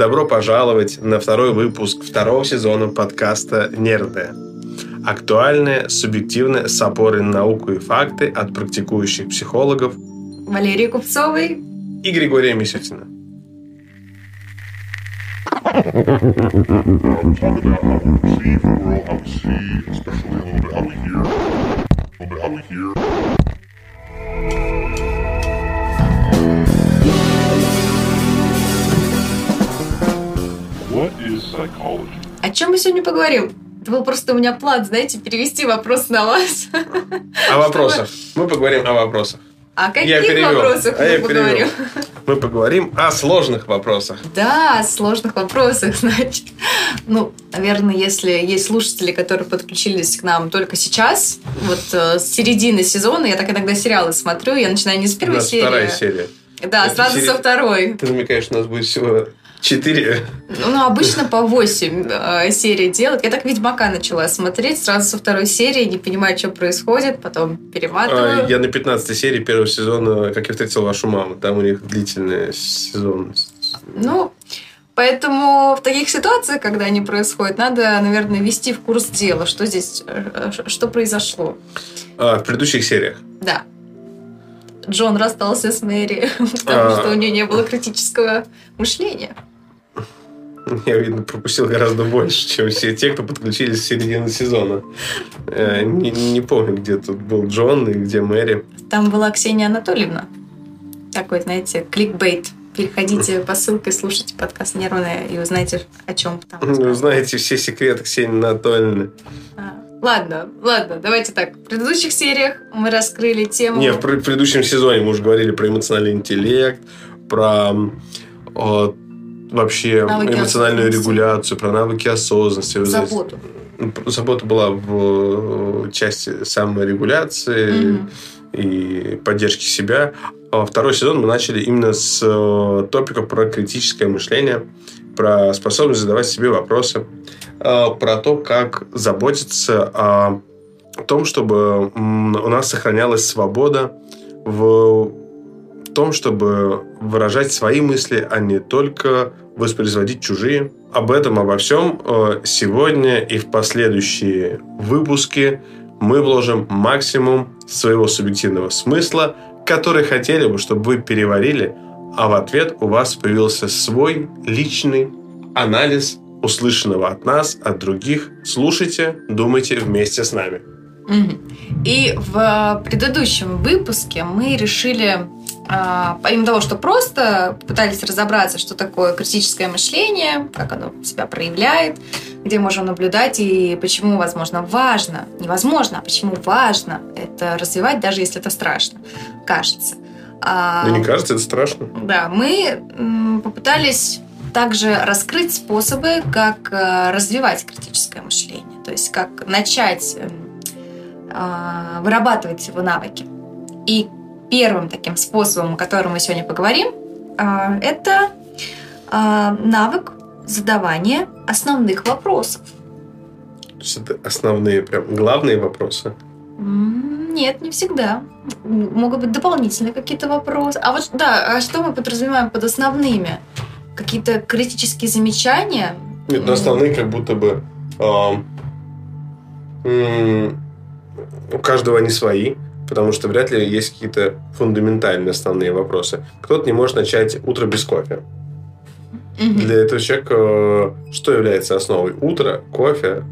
Добро пожаловать на второй выпуск второго сезона подкаста «Нерды». Актуальные, субъективные, с опорой на науку и факты от практикующих психологов Валерии Купцовой и Григория Мисютина. О чем мы сегодня поговорим? Это был просто у меня план, знаете, перевести вопрос на вас. О вопросах. Мы поговорим о вопросах. О каких я перевел. вопросах а мы я поговорим? Перевел. Мы поговорим о сложных вопросах. Да, о сложных вопросах, значит. Ну, наверное, если есть слушатели, которые подключились к нам только сейчас, вот э, с середины сезона, я так иногда сериалы смотрю, я начинаю не с первой серии. Вторая серия. Да, Это сразу серия... со второй. Ты намекаешь, у нас будет всего Четыре. Ну, обычно по восемь э, серий делают. Я так Ведьмака начала смотреть сразу со второй серии, не понимаю, что происходит, потом перематываю. А, я на пятнадцатой серии первого сезона «Как я встретил вашу маму». Там у них длительный сезон. Ну, Поэтому в таких ситуациях, когда они происходят, надо, наверное, ввести в курс дела, что здесь, э, что произошло. А, в предыдущих сериях? Да. Джон расстался с Мэри, потому а... что у нее не было критического мышления. Я, видно, пропустил гораздо больше, чем все те, кто подключились с середины сезона. Э, не, не помню, где тут был Джон и где Мэри. Там была Ксения Анатольевна. Такой, знаете, кликбейт. Переходите по ссылке, слушайте подкаст «Нервная» и узнаете, о чем там. Узнаете все секреты Ксении Анатольевны. А, ладно, ладно, давайте так. В предыдущих сериях мы раскрыли тему... Не, в предыдущем сезоне мы уже говорили про эмоциональный интеллект, про вообще навыки эмоциональную регуляцию, про навыки осознанности. Заботу. Забота была в части саморегуляции угу. и поддержки себя. А второй сезон мы начали именно с э, топика про критическое мышление, про способность задавать себе вопросы, э, про то, как заботиться о том, чтобы у нас сохранялась свобода в том, чтобы выражать свои мысли, а не только воспроизводить чужие. Об этом, обо всем э, сегодня и в последующие выпуски мы вложим максимум своего субъективного смысла, который хотели бы, чтобы вы переварили, а в ответ у вас появился свой личный анализ услышанного от нас, от других. Слушайте, думайте вместе с нами. И в предыдущем выпуске мы решили помимо того, что просто пытались разобраться, что такое критическое мышление, как оно себя проявляет, где можем наблюдать и почему, возможно, важно, невозможно, а почему важно это развивать, даже если это страшно, кажется. А, да не кажется, это страшно. Да, мы попытались также раскрыть способы, как э, развивать критическое мышление, то есть как начать эм, а, вырабатывать его навыки. И первым таким способом, о котором мы сегодня поговорим, а, это а, навык задавания основных вопросов. Это основные, прям главные вопросы? Нет, не всегда. Могут быть дополнительные какие-то вопросы. А вот да, а что мы подразумеваем под основными? Какие-то критические замечания? Нет, ну, основные как будто бы э, у каждого они свои потому что вряд ли есть какие-то фундаментальные основные вопросы. Кто-то не может начать утро без кофе. Угу. Для этого человека э, что является основой? Утро, кофе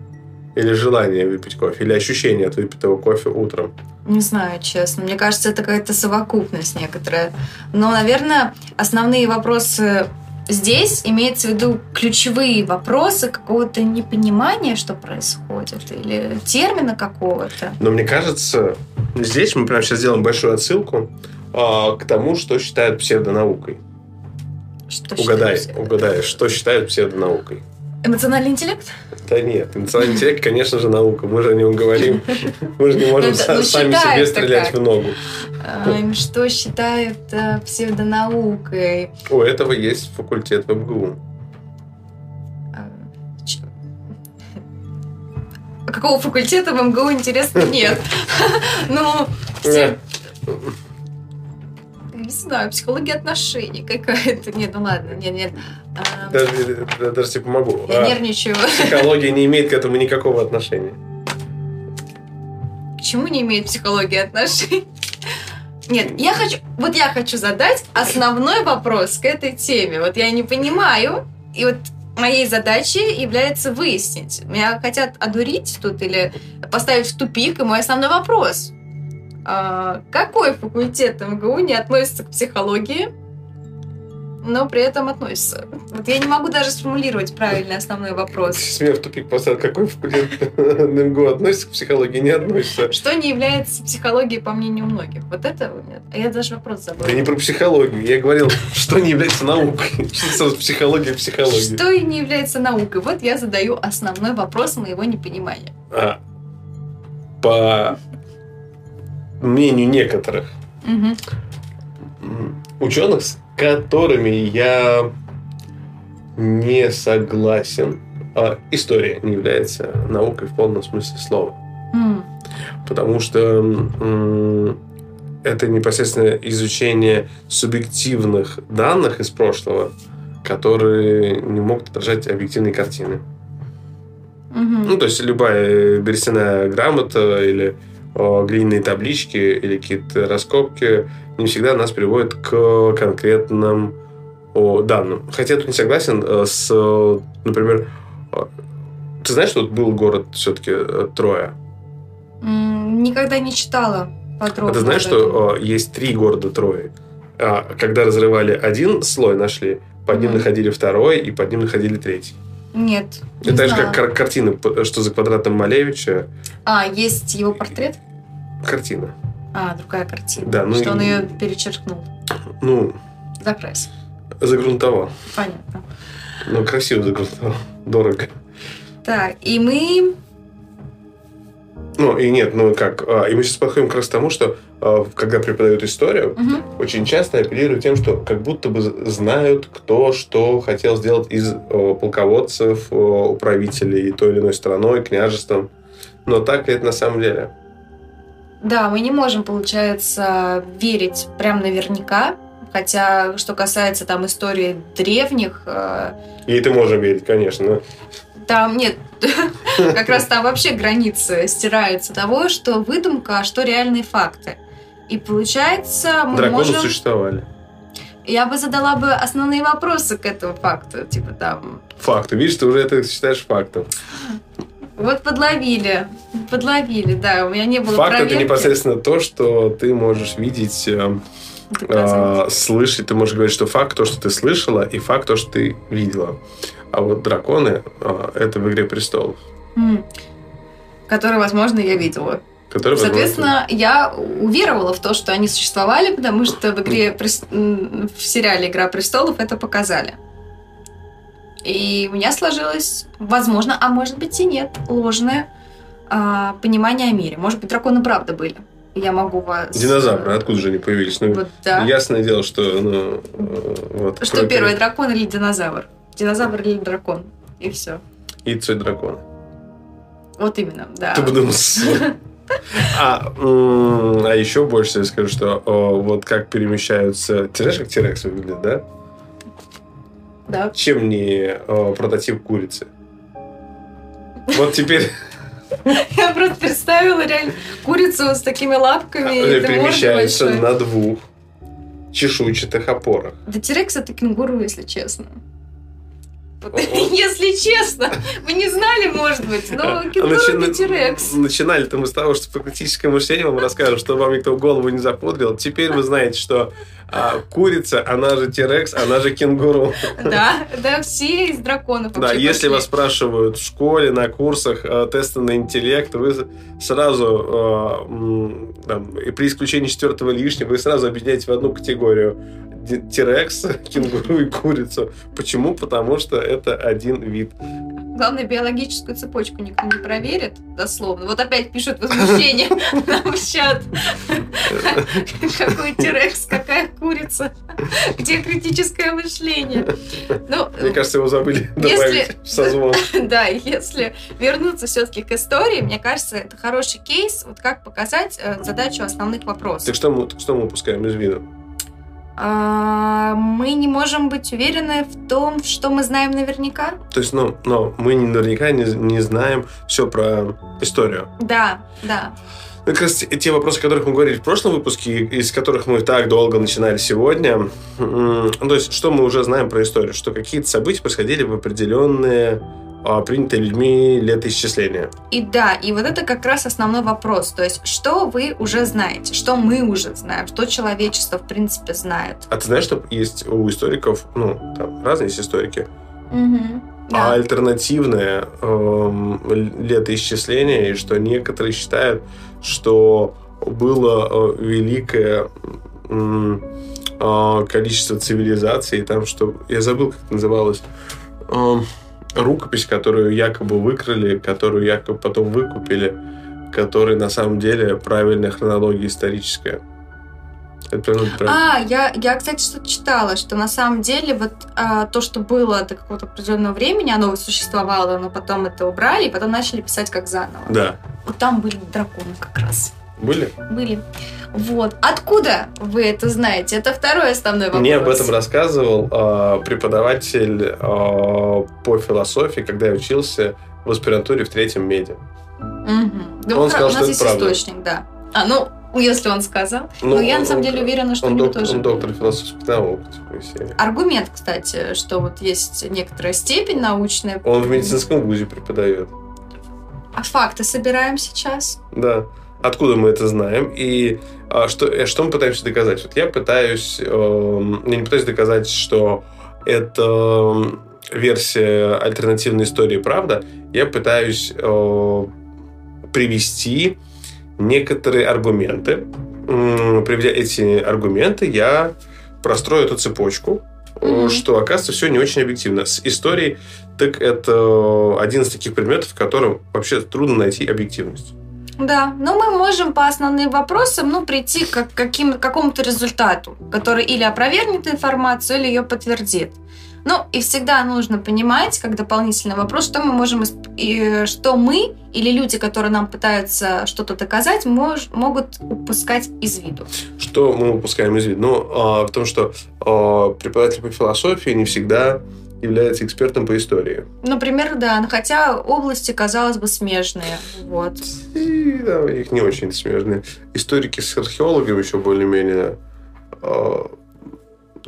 или желание выпить кофе? Или ощущение от выпитого кофе утром? Не знаю, честно. Мне кажется, это какая-то совокупность некоторая. Но, наверное, основные вопросы здесь имеется в виду ключевые вопросы какого-то непонимания, что происходит, или термина какого-то. Но мне кажется, здесь мы прямо сейчас сделаем большую отсылку а, к тому, что считают псевдонаукой. Что угадай, угадай, что считают псевдонаукой. Эмоциональный интеллект? Да нет, эмоциональный интеллект, конечно же, наука. Мы же о нем говорим. Мы же не можем ну, сами себе стрелять в ногу. Что считают э, псевдонаукой? У этого есть факультет в МГУ. А, какого факультета в МГУ, интересно, нет. Ну, не знаю, психология отношений какая-то. Нет, ну ладно, нет, нет. А, Даже, э, даже тебе помогу. Я А, нервничаю. Психология не имеет к этому никакого отношения. К чему не имеет психология отношений? Нет, я хочу, вот я хочу задать основной вопрос к этой теме. Вот я не понимаю, и вот моей задачей является выяснить. Меня хотят одурить тут или поставить в тупик, и мой основной вопрос. А, какой факультет МГУ не относится к психологии, но при этом относится? Вот я не могу даже сформулировать правильный основной вопрос. Меня в тупик поставил. Какой факультет МГУ относится к психологии? Не относится. Что не является психологией, по мнению многих? Вот это нет. А я даже вопрос забыла. Да не про психологию. Я говорил, что не является наукой. Что психология, психология. Что и не является наукой? Вот я задаю основной вопрос моего непонимания. А, по мнению некоторых м, ученых, с которыми я не согласен, а история не является наукой в полном смысле слова. М. Потому что это непосредственно изучение субъективных данных из прошлого, которые не могут отражать объективные картины. Мгм. Ну, то есть любая берестяная грамота или глиняные таблички или какие-то раскопки не всегда нас приводят к конкретным данным. Хотя я тут не согласен э, с, э, например, э, ты знаешь, что тут был город все-таки Троя? Никогда не читала подробно. А ты знаешь, что э, есть три города Трои? А, когда разрывали один слой, нашли, под ним находили второй, и под ним находили третий. Нет. не Это так же, как кар- картина, что за квадратом Малевича. А, есть его портрет? Картина. А, другая картина. Да, ну что он ее перечеркнул. Ну, Закрасил. загрунтовал. Понятно. Ну, красиво загрунтовал. Дорого. Так, и мы... Ну, и нет, ну как. а, И мы сейчас подходим как раз к тому, что а, когда преподают историю, Мгм. очень часто апеллируют тем, что как будто бы знают, кто что хотел сделать из о, полководцев, управителей той или иной страной, княжеством. Но так ли это на самом деле? Да, мы не можем, получается, верить прям наверняка. Хотя, что касается там истории древних, И это можем верить, конечно. Там нет, как раз там вообще границы стираются того, что выдумка, а что реальные факты. И получается, мы Драконы можем... существовали. Я бы задала бы основные вопросы к этому факту. Типа там, Факты. Видишь, ты уже это считаешь фактом. вот подловили, подловили, да, у меня не было Факт это проверки. непосредственно то, что ты можешь видеть, э, слышать. Ты можешь говорить, что факт то, что ты слышала, и факт то, что ты видела. А вот драконы э, это в Игре престолов. М. Который, возможно, я видела. Которые, Соответственно, я уверовала в то, что они существовали, потому что в игре в сериале Игра престолов это показали. И у меня сложилось, возможно, а может быть и нет, ложное а, понимание о мире. Может быть, драконы правда были. Я могу вас... Динозавры, откуда же они появились? Ну, Вот, да. Ясное дело, что... Ну, э, вот, Что кроме- первый, дракон или динозавр? Динозавр или дракон? И все. Яйцо и дракон. Вот именно, да. Ты подумал. А, а еще больше я скажу, что о, вот как перемещаются... Ты знаешь, как Терекс выглядит, да? Да. Чем не о, прототип курицы? Вот теперь Я просто представила реально курицу с такими лапками. мордой перемещается на двух чешуйчатых опорах. Да Терекс это кенгуру, если честно. Если честно, вы не знали, может быть, но кенгуру Начи- не Терекс. Начинали-то мы с того, что про критическое мышление вам расскажем, чтобы вам никто в голову не запудрил. Теперь вы знаете, что а, курица, она же Терекс, она же кенгуру. Да, да, все из драконов. Да, если вас спрашивают в школе, на курсах э, тесты на интеллект, вы сразу, э, там, и при исключении четвертого лишнего, вы сразу объединяете в одну категорию Тирекс, кенгуру и курицу. Почему? Потому что это один вид. Главное, биологическую цепочку никто не проверит, дословно. Вот опять пишут возмущение нам в чат. Какой Терекс, какая курица, где критическое мышление. Ну, Мне кажется, его забыли Если- добавить в созвон. Да, если вернуться все-таки к истории, мне кажется, это хороший кейс, вот как показать э, задачу основных вопросов. Так что мы, что мы упускаем из виду? а, мы не можем быть уверены в том, что мы знаем наверняка. То есть, ну, но мы наверняка не, не знаем все про историю. Да, да. Ну, как раз те вопросы, о которых мы говорили в прошлом выпуске, из которых мы так долго начинали сегодня. То есть, что мы уже знаем про историю? Что какие-то события происходили в определенные а, принятые людьми летоисчисления. И да, и вот это как раз основной вопрос. То есть, что вы уже знаете, что мы уже знаем, что человечество, в принципе, знает. А ты знаешь, что есть у историков, ну, там разные есть историки, угу. да. альтернативное э, летоисчисление, и что некоторые считают, что было э, великое э, количество цивилизаций, там что я забыл, как это называлось, рукопись, которую якобы выкрали, которую якобы потом выкупили, которая на самом деле правильная хронология историческая. Это А, я, я, кстати, что-то читала, что на самом деле вот а, то, что было до какого-то определенного времени, оно существовало, но потом это убрали, и потом начали писать как заново. Да. Вот там были драконы как раз. Были? Были. Вот. Откуда вы это знаете? Это второй основной вопрос. Мне об этом рассказывал э, преподаватель э, по философии, когда я учился в аспирантуре в третьем меди. Угу. Да, он сказал, у нас что есть это правда. источник, да. А, ну, если он сказал. Ну, Но я на самом деле уверена, что он, у него доктор, тоже. Он доктор философских наук. Типа, Аргумент, кстати, что вот есть некоторая степень научная. Он в медицинском вузе преподает. А факты собираем сейчас? Да откуда мы это знаем и а, что, э, что мы пытаемся доказать. Вот я пытаюсь, э, я не пытаюсь доказать, что это версия альтернативной истории правда. Я пытаюсь э, привести некоторые аргументы. Приведя эти аргументы, я прострою эту цепочку, mm-hmm. что, оказывается, все не очень объективно. С историей, так это один из таких предметов, в котором вообще трудно найти объективность. Да, но мы можем по основным вопросам ну, прийти к, каким, к какому-то результату, который или опровергнет информацию, или ее подтвердит. Ну, и всегда нужно понимать, как дополнительный вопрос, что мы можем, и что мы или люди, которые нам пытаются что-то доказать, мож, могут упускать из виду. Что мы упускаем из виду? Ну, а, в том, что а, преподаватель по философии не всегда является экспертом по истории. Например, да, хотя области, казалось бы, смежные. Вот. И, да, их не очень смежные. Историки с археологами еще более-менее а,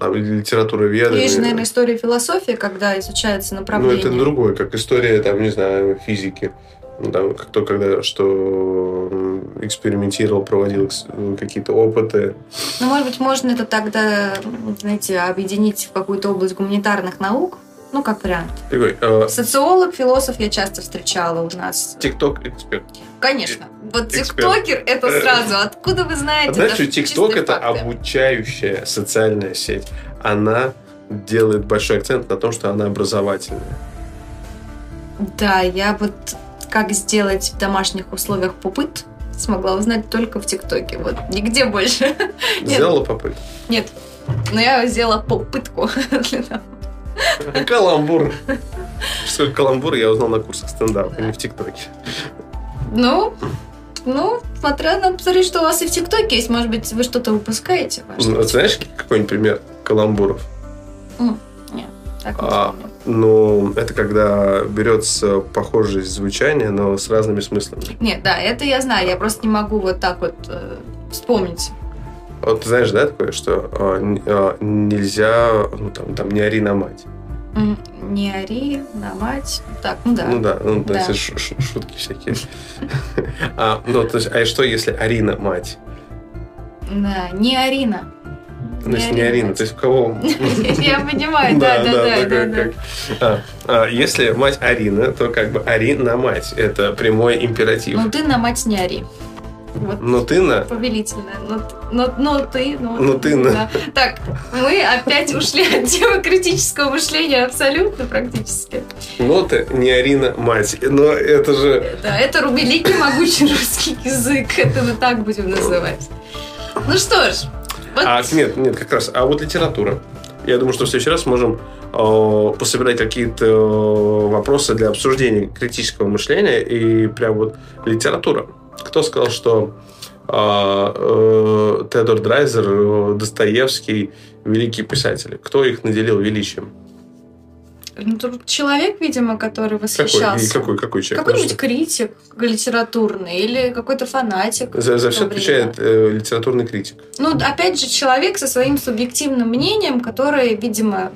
литература веда. Есть же, наверное, история философии, когда изучается направление. Ну, это другое, как история, там, не знаю, физики. Ну, там, кто когда что экспериментировал, проводил какие-то опыты. Ну, может быть, можно это тогда, знаете, объединить в какую-то область гуманитарных наук, ну, как вариант. Такой, э... Социолог, философ я часто встречала у нас. Тикток эксперт. Конечно. Вот тиктокер это э, сразу. Откуда вы знаете? Знаешь, тикток это обучающая социальная сеть. Она делает большой акцент на том, что она образовательная. Да, я вот как сделать в домашних условиях попыт смогла узнать только в ТикТоке. Вот нигде больше. Сделала попыт? Нет. Но я сделала попытку. Каламбур. Что каламбур я узнал на курсах стендапа, не в ТикТоке. Ну, ну, смотря на посмотреть, что у вас и в ТикТоке есть. Может быть, вы что-то выпускаете. Ну, знаешь какой-нибудь пример каламбуров? Нет, так не а, ну, это когда берется похожее звучание, но с разными смыслами. Нет, да, это я знаю. Я просто не могу вот так вот э, вспомнить. Вот ты знаешь, да, такое, что э, э, нельзя, ну, там, там, не ори на мать. Не ори на мать. Так, ну да. Ну да, ну, то да. есть шутки всякие. а, ну, то есть, а что, если Арина мать? Да, не Арина. То есть не Арина, то есть у кого... Я понимаю, да, да, да. А, а, если мать Арина, то как бы Арина мать. Это прямой императив. Ну ты на мать не Ари. Вот. Но ты на... Повелительно. Но, но, но ты... Но, но ты на... Да. Так, мы опять ушли от темы критического мышления абсолютно практически. Но ты не Арина мать. Но это же... Да, это великий могучий русский язык. Это мы так будем называть. Ну что ж, вот. А, нет, нет, как раз. А вот литература. Я думаю, что в следующий раз можем э, пособирать какие-то э, вопросы для обсуждения критического мышления и прям вот литература. Кто сказал, что э, э, Теодор Драйзер, э, Достоевский великие писатели? Кто их наделил величием? Ну, тут человек, видимо, который восхищался. Какой, какой, какой человек? Какой-нибудь критик литературный или какой-то фанатик. За, за все отвечает э, литературный критик. Ну, опять же, человек со своим субъективным мнением, который, видимо,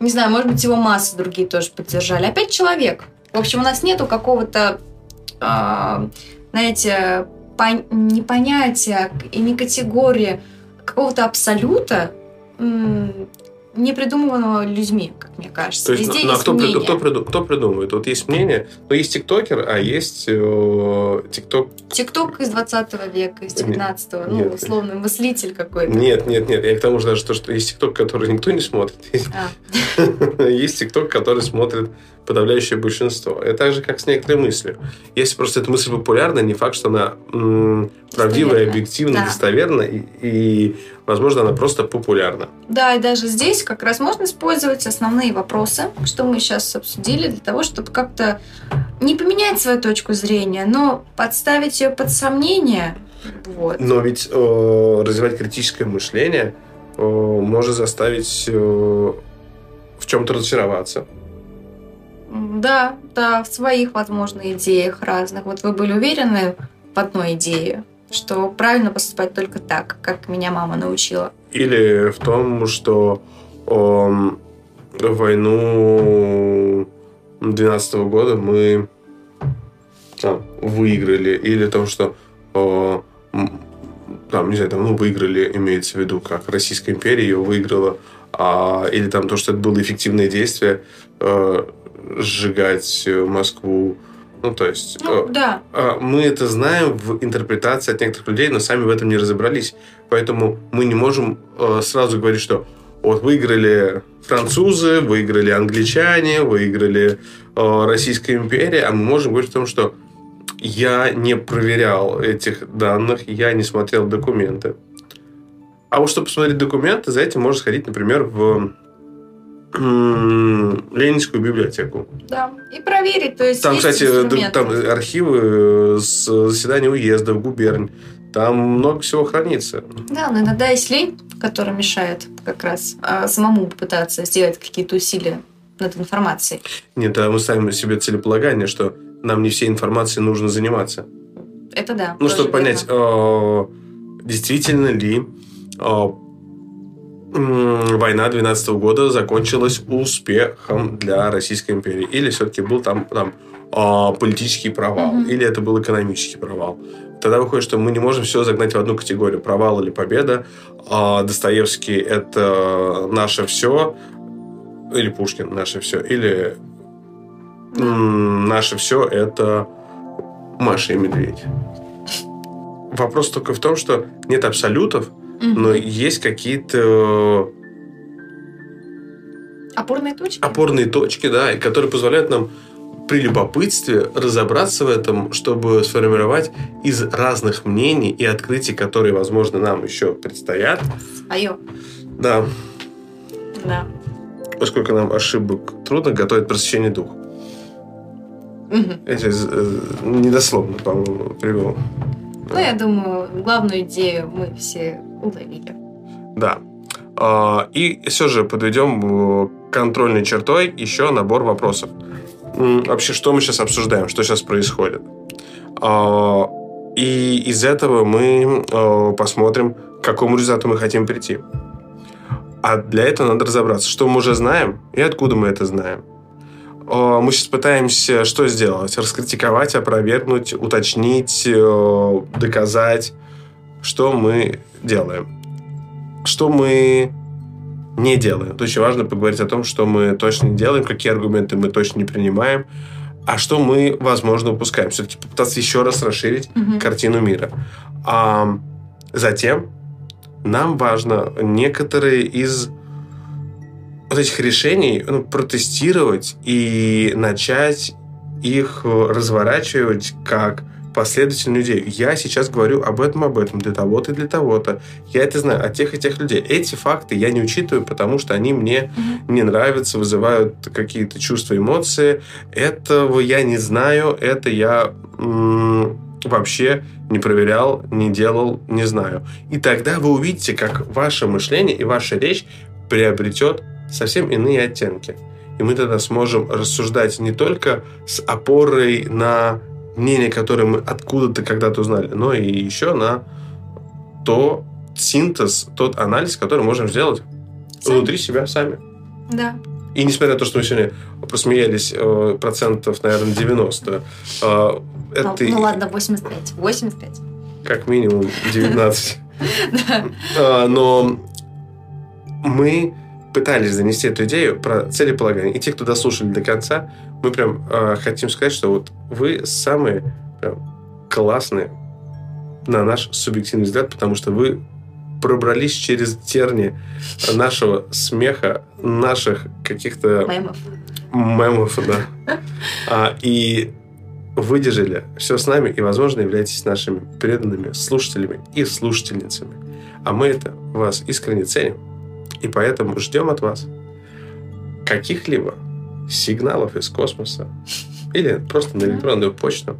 не знаю, может быть, его массы другие тоже поддержали. Опять человек. В общем, у нас нету какого-то, э, знаете, пон- не понятия и не категории какого-то абсолюта, не придуманного людьми, как мне кажется. То есть, Везде ну, есть кто, мнение. кто, кто, кто придумывает? Вот есть мнение, но есть тиктокер, а есть э, тикток... Тикток из 20 века, из 19-го, ну, нет. условно, мыслитель какой-то. Нет, нет, нет, я к тому же даже то, что есть тикток, который никто не смотрит. А. Есть тикток, который смотрит подавляющее большинство. Это так же, как с некоторой мыслью. Если просто эта мысль популярна, не факт, что она м, правдивая, объективна, да. достоверна, и, и, возможно, она просто популярна. Да, и даже здесь как раз можно использовать основные вопросы, что мы сейчас обсудили, для того, чтобы как-то не поменять свою точку зрения, но подставить ее под сомнение. Вот. Но ведь э, развивать критическое мышление э, может заставить э, в чем-то разочароваться. Да, да, в своих, возможно, идеях разных. Вот вы были уверены в одной идее, что правильно поступать только так, как меня мама научила. Или в том, что о, войну 12 года мы там, выиграли, или в том, что о, там, не знаю, там, ну, выиграли, имеется в виду, как Российская империя ее выиграла, а, или там то, что это было эффективное действие, э, сжигать э, Москву. Ну, то есть... Ну, э, да. Э, мы это знаем в интерпретации от некоторых людей, но сами в этом не разобрались. Поэтому мы не можем э, сразу говорить, что вот выиграли французы, выиграли англичане, выиграли Российская империя, а мы можем говорить о том, что я не проверял этих данных, я не смотрел документы. А вот чтобы посмотреть документы, за этим можно сходить, например, в Ленинскую библиотеку. Да, и проверить, то есть Там, есть кстати, там архивы с заседания уездов, губерний. Там много всего хранится. Да, но иногда есть лень, которая мешает как раз а самому попытаться сделать какие-то усилия над информацией. Нет, а мы ставим себе целеполагание, что нам не всей информацией нужно заниматься. Это да. Ну, чтобы понять, а, действительно ли а, война 12 года закончилась успехом для Российской империи? Или все-таки был там, там а, политический провал? Mm-hmm. Или это был экономический провал? Тогда выходит, что мы не можем все загнать в одну категорию. Провал или победа. А Достоевский – это наше все. Или Пушкин – наше все. Или наше все – это Маша и Медведь. Вопрос только в том, что нет абсолютов – но есть какие-то опорные точки. Опорные точки, да, которые позволяют нам при любопытстве разобраться в этом, чтобы сформировать из разных мнений и открытий, которые, возможно, нам еще предстоят. Свое. Да. Да. Поскольку нам ошибок трудно готовить просвещение духа. Угу. Сейчас э, недословно, по-моему, привел. Ну, я думаю, главную идею мы все уловили. Да. А, и все же подведем контрольной чертой еще набор вопросов. Вообще, что мы сейчас обсуждаем, что сейчас происходит? А, и из этого мы а, посмотрим, к какому результату мы хотим прийти. А для этого надо разобраться, что мы уже знаем и откуда мы это знаем. Мы сейчас пытаемся что сделать? Раскритиковать, опровергнуть, уточнить, доказать, что мы делаем. Что мы не делаем. Это очень важно поговорить о том, что мы точно не делаем, какие аргументы мы точно не принимаем, а что мы, возможно, упускаем. Все-таки попытаться еще раз расширить угу. картину мира. А затем нам важно некоторые из вот этих решений ну, протестировать и начать их разворачивать как последовательных людей. Я сейчас говорю об этом, об этом, для того-то и для того-то. Я это знаю от тех и тех людей. Эти факты я не учитываю, потому что они мне mm-hmm. не нравятся, вызывают какие-то чувства, эмоции. Этого я не знаю, это я м- вообще не проверял, не делал, не знаю. И тогда вы увидите, как ваше мышление и ваша речь приобретет совсем иные оттенки. И мы тогда сможем рассуждать не только с опорой на мнение, которое мы откуда-то когда-то узнали, но и еще на то синтез, тот анализ, который можем сделать сами. внутри себя сами. Да. И несмотря на то, что мы сегодня посмеялись э, процентов, наверное, 90, э, ну, это... Ну, ладно, 85. 85. Как минимум 19. А, но мы пытались донести эту идею про целеполагание. И те, кто дослушали до конца, мы прям э, хотим сказать, что вот вы самые прям, классные на наш субъективный взгляд, потому что вы пробрались через терни нашего смеха, наших каких-то... Мемов. Мемов, да. А, и выдержали все с нами и, возможно, являетесь нашими преданными слушателями и слушательницами. А мы это вас искренне ценим. И поэтому ждем от вас каких-либо сигналов из космоса или просто на электронную почту,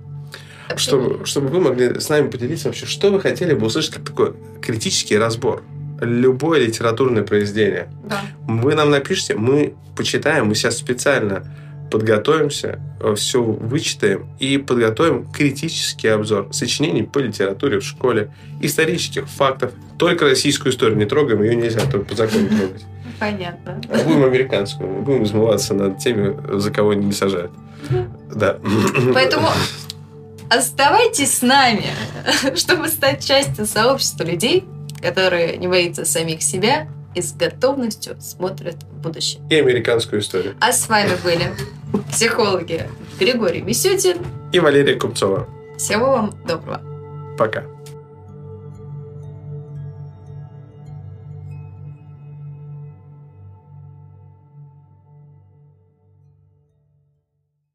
чтобы, чтобы вы могли с нами поделиться вообще, что вы хотели бы услышать как такой критический разбор. Любое литературное произведение. Да. Вы нам напишите, мы почитаем, мы сейчас специально подготовимся, э, все вычитаем и подготовим критический обзор сочинений по литературе в школе, исторических фактов. Только российскую историю не трогаем, ее нельзя только по закону трогать. Понятно. Будем американскую, будем измываться над теми, за кого не сажают. Да. Поэтому оставайтесь с нами, чтобы стать частью сообщества людей, которые не боятся самих себя и с готовностью смотрят в будущее. И американскую историю. А с вами были психологи Григорий Мисютин и Валерия Купцова. Всего вам доброго. Пока.